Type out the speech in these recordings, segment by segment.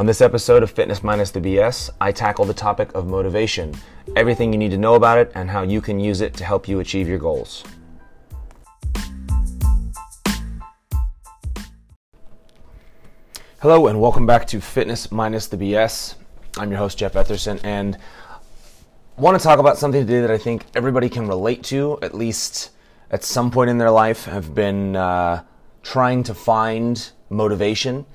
On this episode of Fitness Minus the BS, I tackle the topic of motivation, everything you need to know about it, and how you can use it to help you achieve your goals. Hello, and welcome back to Fitness Minus the BS. I'm your host, Jeff Etherson, and want to talk about something today that I think everybody can relate to, at least at some point in their life, have been uh, trying to find motivation.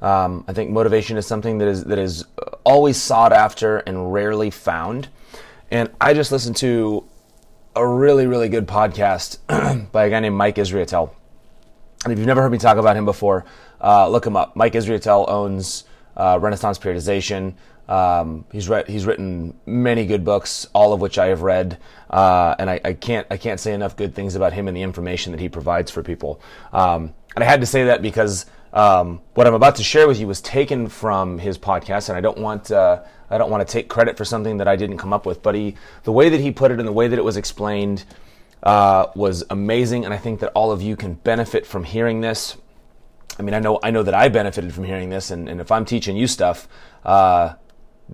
Um, I think motivation is something that is that is always sought after and rarely found. And I just listened to a really really good podcast by a guy named Mike Israetel. And if you've never heard me talk about him before, uh, look him up. Mike Israetel owns uh, Renaissance Periodization. Um, he's read he's written many good books, all of which I have read, uh, and I, I, can't I can't say enough good things about him and the information that he provides for people. Um, and I had to say that because um, what I'm about to share with you was taken from his podcast, and I don't want uh, I don't want to take credit for something that I didn't come up with. But he, the way that he put it and the way that it was explained uh, was amazing, and I think that all of you can benefit from hearing this. I mean, I know I know that I benefited from hearing this, and, and if I'm teaching you stuff, uh,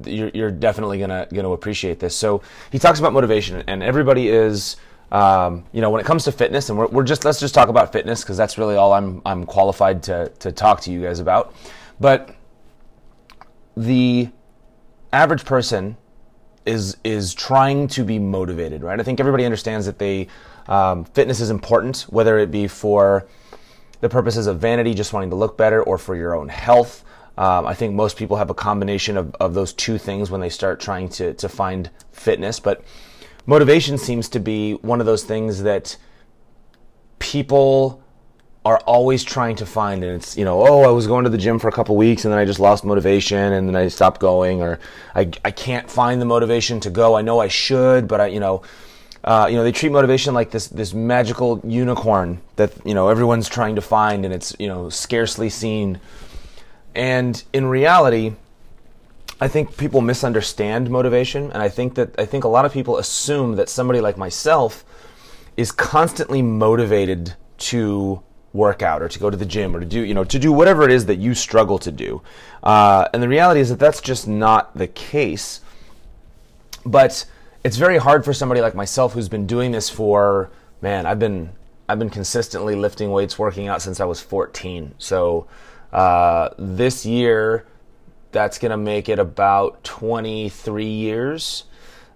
you're, you're definitely gonna gonna appreciate this. So he talks about motivation, and everybody is. Um, you know, when it comes to fitness, and we're, we're just let's just talk about fitness because that's really all I'm I'm qualified to to talk to you guys about. But the average person is is trying to be motivated, right? I think everybody understands that they um, fitness is important, whether it be for the purposes of vanity, just wanting to look better, or for your own health. Um, I think most people have a combination of, of those two things when they start trying to, to find fitness. But motivation seems to be one of those things that people are always trying to find. And it's, you know, oh, I was going to the gym for a couple weeks and then I just lost motivation and then I stopped going, or I, I can't find the motivation to go. I know I should, but I, you know, uh, you know, they treat motivation like this this magical unicorn that you know everyone's trying to find, and it's you know scarcely seen. And in reality, I think people misunderstand motivation, and I think that I think a lot of people assume that somebody like myself is constantly motivated to work out or to go to the gym or to do you know to do whatever it is that you struggle to do. Uh, and the reality is that that's just not the case. But it's very hard for somebody like myself who's been doing this for man, I've been I've been consistently lifting weights, working out since I was 14. So uh, this year, that's going to make it about 23 years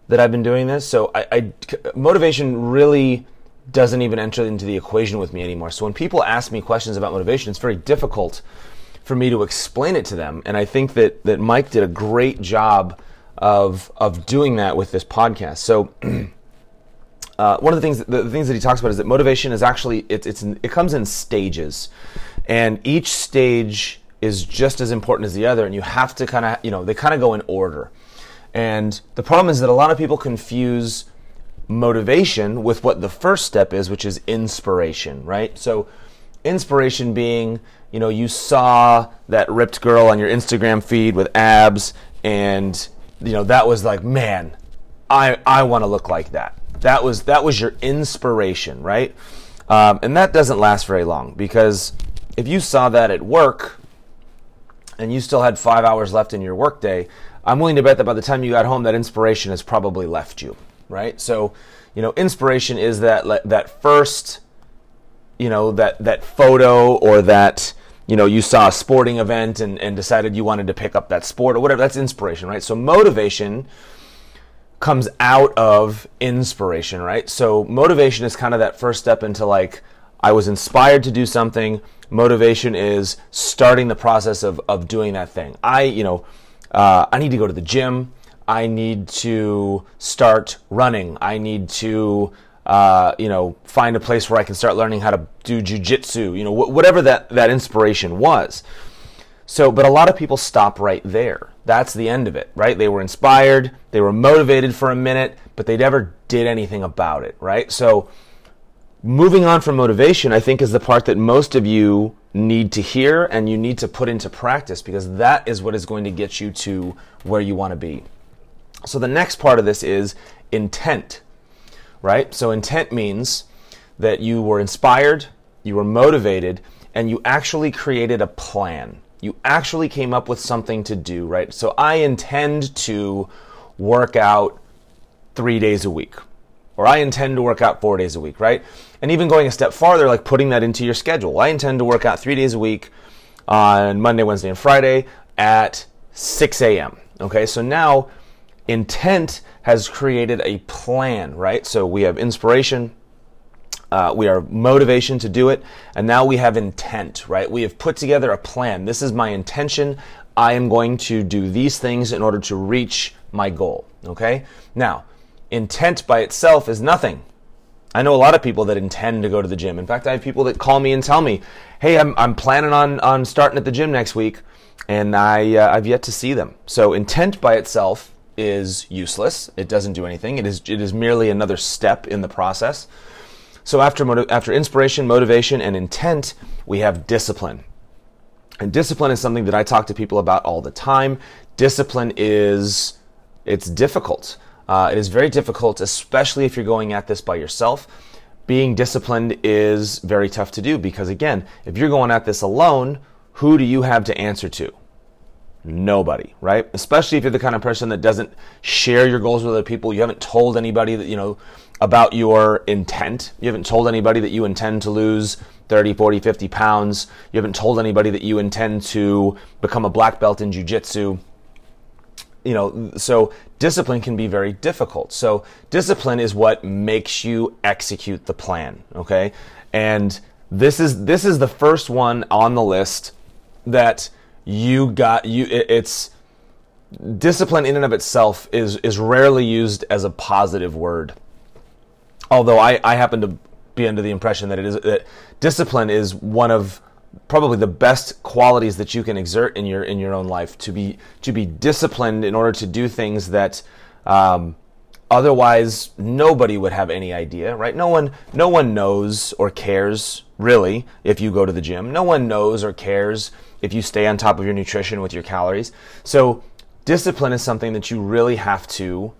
that I've been doing this. So I, I, motivation really doesn't even enter into the equation with me anymore. So when people ask me questions about motivation, it's very difficult for me to explain it to them. And I think that that Mike did a great job of of doing that with this podcast. So. Uh, one of the things, the things that he talks about is that motivation is actually it's, it's it comes in stages, and each stage is just as important as the other, and you have to kind of you know they kind of go in order. And the problem is that a lot of people confuse motivation with what the first step is, which is inspiration, right? So, inspiration being, you know, you saw that ripped girl on your Instagram feed with abs, and you know that was like, man, I I want to look like that. That was that was your inspiration, right? Um, and that doesn't last very long because if you saw that at work and you still had five hours left in your workday, I'm willing to bet that by the time you got home, that inspiration has probably left you, right? So, you know, inspiration is that that first, you know, that that photo or that you know you saw a sporting event and, and decided you wanted to pick up that sport or whatever. That's inspiration, right? So motivation comes out of inspiration, right? So motivation is kind of that first step into like I was inspired to do something. Motivation is starting the process of of doing that thing. I, you know, uh, I need to go to the gym. I need to start running. I need to, uh, you know, find a place where I can start learning how to do jujitsu. You know, wh- whatever that that inspiration was. So, but a lot of people stop right there. That's the end of it, right? They were inspired, they were motivated for a minute, but they never did anything about it, right? So, moving on from motivation, I think, is the part that most of you need to hear and you need to put into practice because that is what is going to get you to where you want to be. So, the next part of this is intent, right? So, intent means that you were inspired, you were motivated, and you actually created a plan You actually came up with something to do, right? So I intend to work out three days a week, or I intend to work out four days a week, right? And even going a step farther, like putting that into your schedule. I intend to work out three days a week on Monday, Wednesday, and Friday at 6 a.m. Okay, so now intent has created a plan, right? So we have inspiration, uh, we are motivation to do it, and now we have intent, right? We have put together a plan. This is my intention. I am going to do these things in order to reach my goal, okay? Now, intent by itself is nothing. I know a lot of people that intend to go to the gym. In fact, I have people that call me and tell me, "Hey, I'm I'm planning on on starting at the gym next week." and I, uh, I've yet to see them. So intent by itself is useless. It doesn't do anything. It is, it is merely another step in the process. So after, motiv- after inspiration, motivation, and intent, we have discipline. And discipline is something that I talk to people about all the time. Discipline is, it's difficult. Uh, it is very difficult, especially if you're going at this by yourself. Being disciplined is very tough to do because, again, if you're going at this alone, who do you have to answer to? Nobody, right? Especially if you're the kind of person that doesn't share your goals with other people. You haven't told anybody that, you know, about your intent. You haven't told anybody that you intend to lose 30, 40, 50 pounds. You haven't told anybody that you intend to become a black belt in jujitsu. You know, so discipline can be very difficult. So discipline is what makes you execute the plan, okay? And this is this is the first one on the list that you got you it, it's discipline in and of itself is is rarely used as a positive word although i i happen to be under the impression that it is that discipline is one of probably the best qualities that you can exert in your in your own life to be to be disciplined in order to do things that um, otherwise nobody would have any idea right no one no one knows or cares really if you go to the gym no one knows or cares if you stay on top of your nutrition with your calories. So, discipline is something that you really have to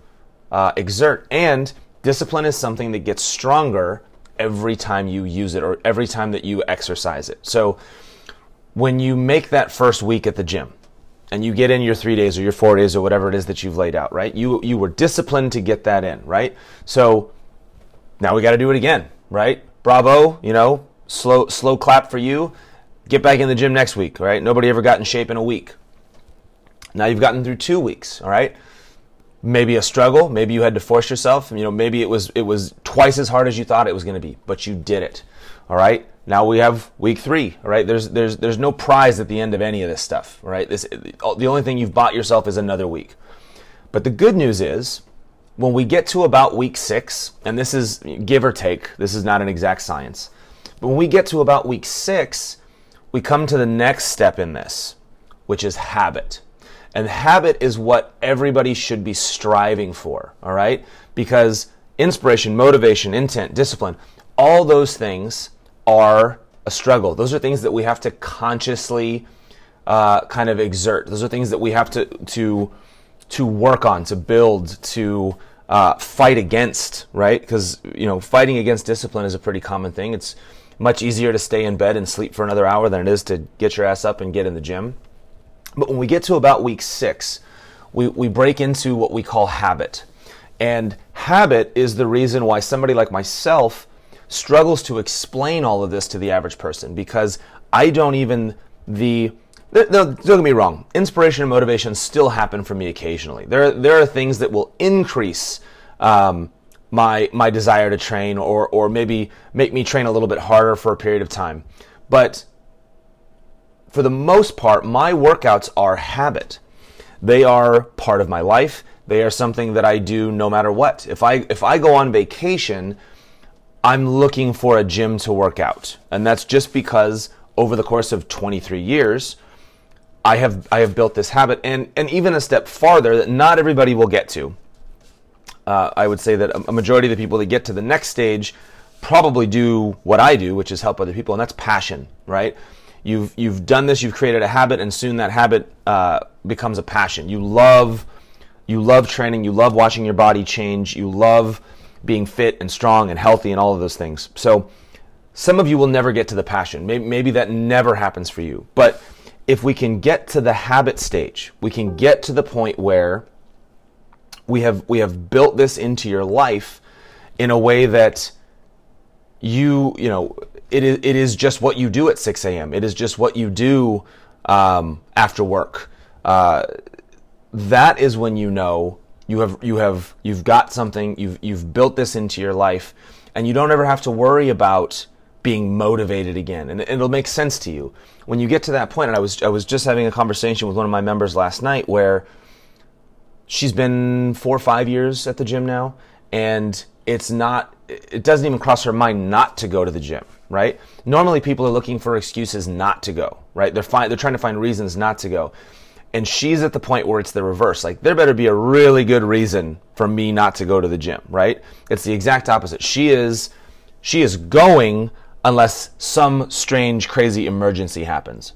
uh, exert. And discipline is something that gets stronger every time you use it or every time that you exercise it. So, when you make that first week at the gym, and you get in your three days or your four days or whatever it is that you've laid out, right? You you were disciplined to get that in, right? So now we got to do it again, right? Bravo, you know, slow slow clap for you. Get back in the gym next week, right? Nobody ever got in shape in a week. Now you've gotten through two weeks, all right? Maybe a struggle, maybe you had to force yourself, you know, maybe it was it was twice as hard as you thought it was going to be, but you did it. All right? Now we have week 3, all right? There's there's there's no prize at the end of any of this stuff, all right? This the only thing you've bought yourself is another week. But the good news is when we get to about week 6, and this is give or take, this is not an exact science. But when we get to about week 6, we come to the next step in this, which is habit. And habit is what everybody should be striving for, all right? Because inspiration, motivation, intent, discipline, all those things are a struggle. Those are things that we have to consciously uh, kind of exert. Those are things that we have to to to work on, to build, to uh, fight against, right? Because you know, fighting against discipline is a pretty common thing. It's much easier to stay in bed and sleep for another hour than it is to get your ass up and get in the gym. But when we get to about week six, we, we break into what we call habit. And habit is the reason why somebody like myself struggles to explain all of this to the average person because I don't even the don't get me wrong. Inspiration and motivation still happen for me occasionally. There, there are things that will increase um, my my desire to train or or maybe make me train a little bit harder for a period of time. But for the most part, my workouts are habit. They are part of my life. They are something that I do no matter what. If I if I go on vacation, I'm looking for a gym to work out. And that's just because over the course of 23 years, I have I have built this habit and and even a step farther that not everybody will get to uh, I would say that a majority of the people that get to the next stage probably do what I do, which is help other people, and that's passion, right? You've you've done this, you've created a habit, and soon that habit uh, becomes a passion. You love you love training, you love watching your body change, you love being fit and strong and healthy and all of those things. So some of you will never get to the passion. Maybe, maybe that never happens for you, but if we can get to the habit stage, we can get to the point where we have we have built this into your life in a way that you you know it is it is just what you do at 6 a.m. It is just what you do um, after work. Uh, that is when you know you have you have you've got something you've you've built this into your life, and you don't ever have to worry about being motivated again, and it'll make sense to you when you get to that point. And I was I was just having a conversation with one of my members last night where she's been four or five years at the gym now, and it's not it doesn't even cross her mind not to go to the gym right? Normally people are looking for excuses not to go right? They're fi- they're trying to find reasons not to go. And she's at the point where it's the reverse. Like there better be a really good reason for me not to go to the gym right? It's the exact opposite. She is she is going unless some strange crazy emergency happens.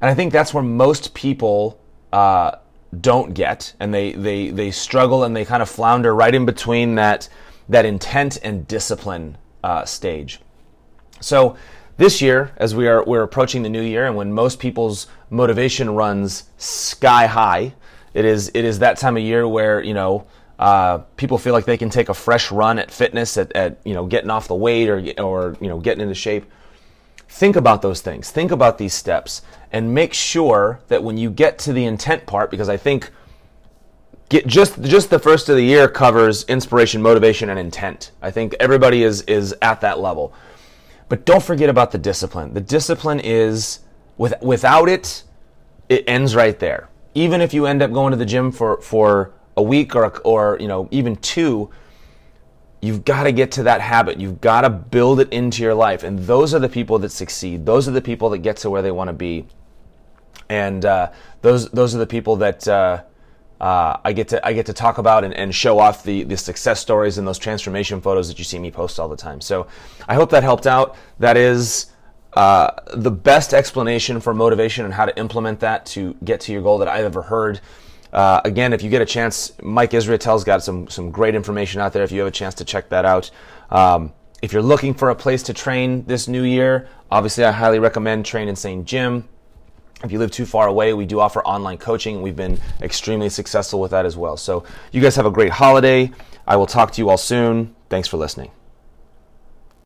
And i think that's where most people uh, don't get and they they they struggle and they kind of flounder right in between that that intent and discipline uh, stage. So this year, as we are we're approaching the new year, and when most people's motivation runs sky high, it is it is that time of year where you know uh, people feel like they can take a fresh run at fitness, at, at you know getting off the weight or or you know getting into shape. Think about those things. Think about these steps, and make sure that when you get to the intent part, because I think get just just the first of the year covers inspiration, motivation, and intent. I think everybody is is at that level. But don't forget about the discipline. The discipline is with without it, it ends right there. Even if you end up going to the gym for for a week or or you know even two, you've got to get to that habit. You've got to build it into your life, and those are the people that succeed. Those are the people that get to where they want to be, and uh, those those are the people that. Uh, uh, I get to I get to talk about and, and show off the the success stories and those transformation photos that you see me post all the time. So I hope that helped out. That is uh, the best explanation for motivation and how to implement that to get to your goal that I've ever heard. Uh, again, if you get a chance, Mike Israetel's got some some great information out there. If you have a chance to check that out. Um, if you're looking for a place to train this new year, obviously I highly recommend Train Insane Gym. If you live too far away, we do offer online coaching. We've been extremely successful with that as well. So, you guys have a great holiday. I will talk to you all soon. Thanks for listening.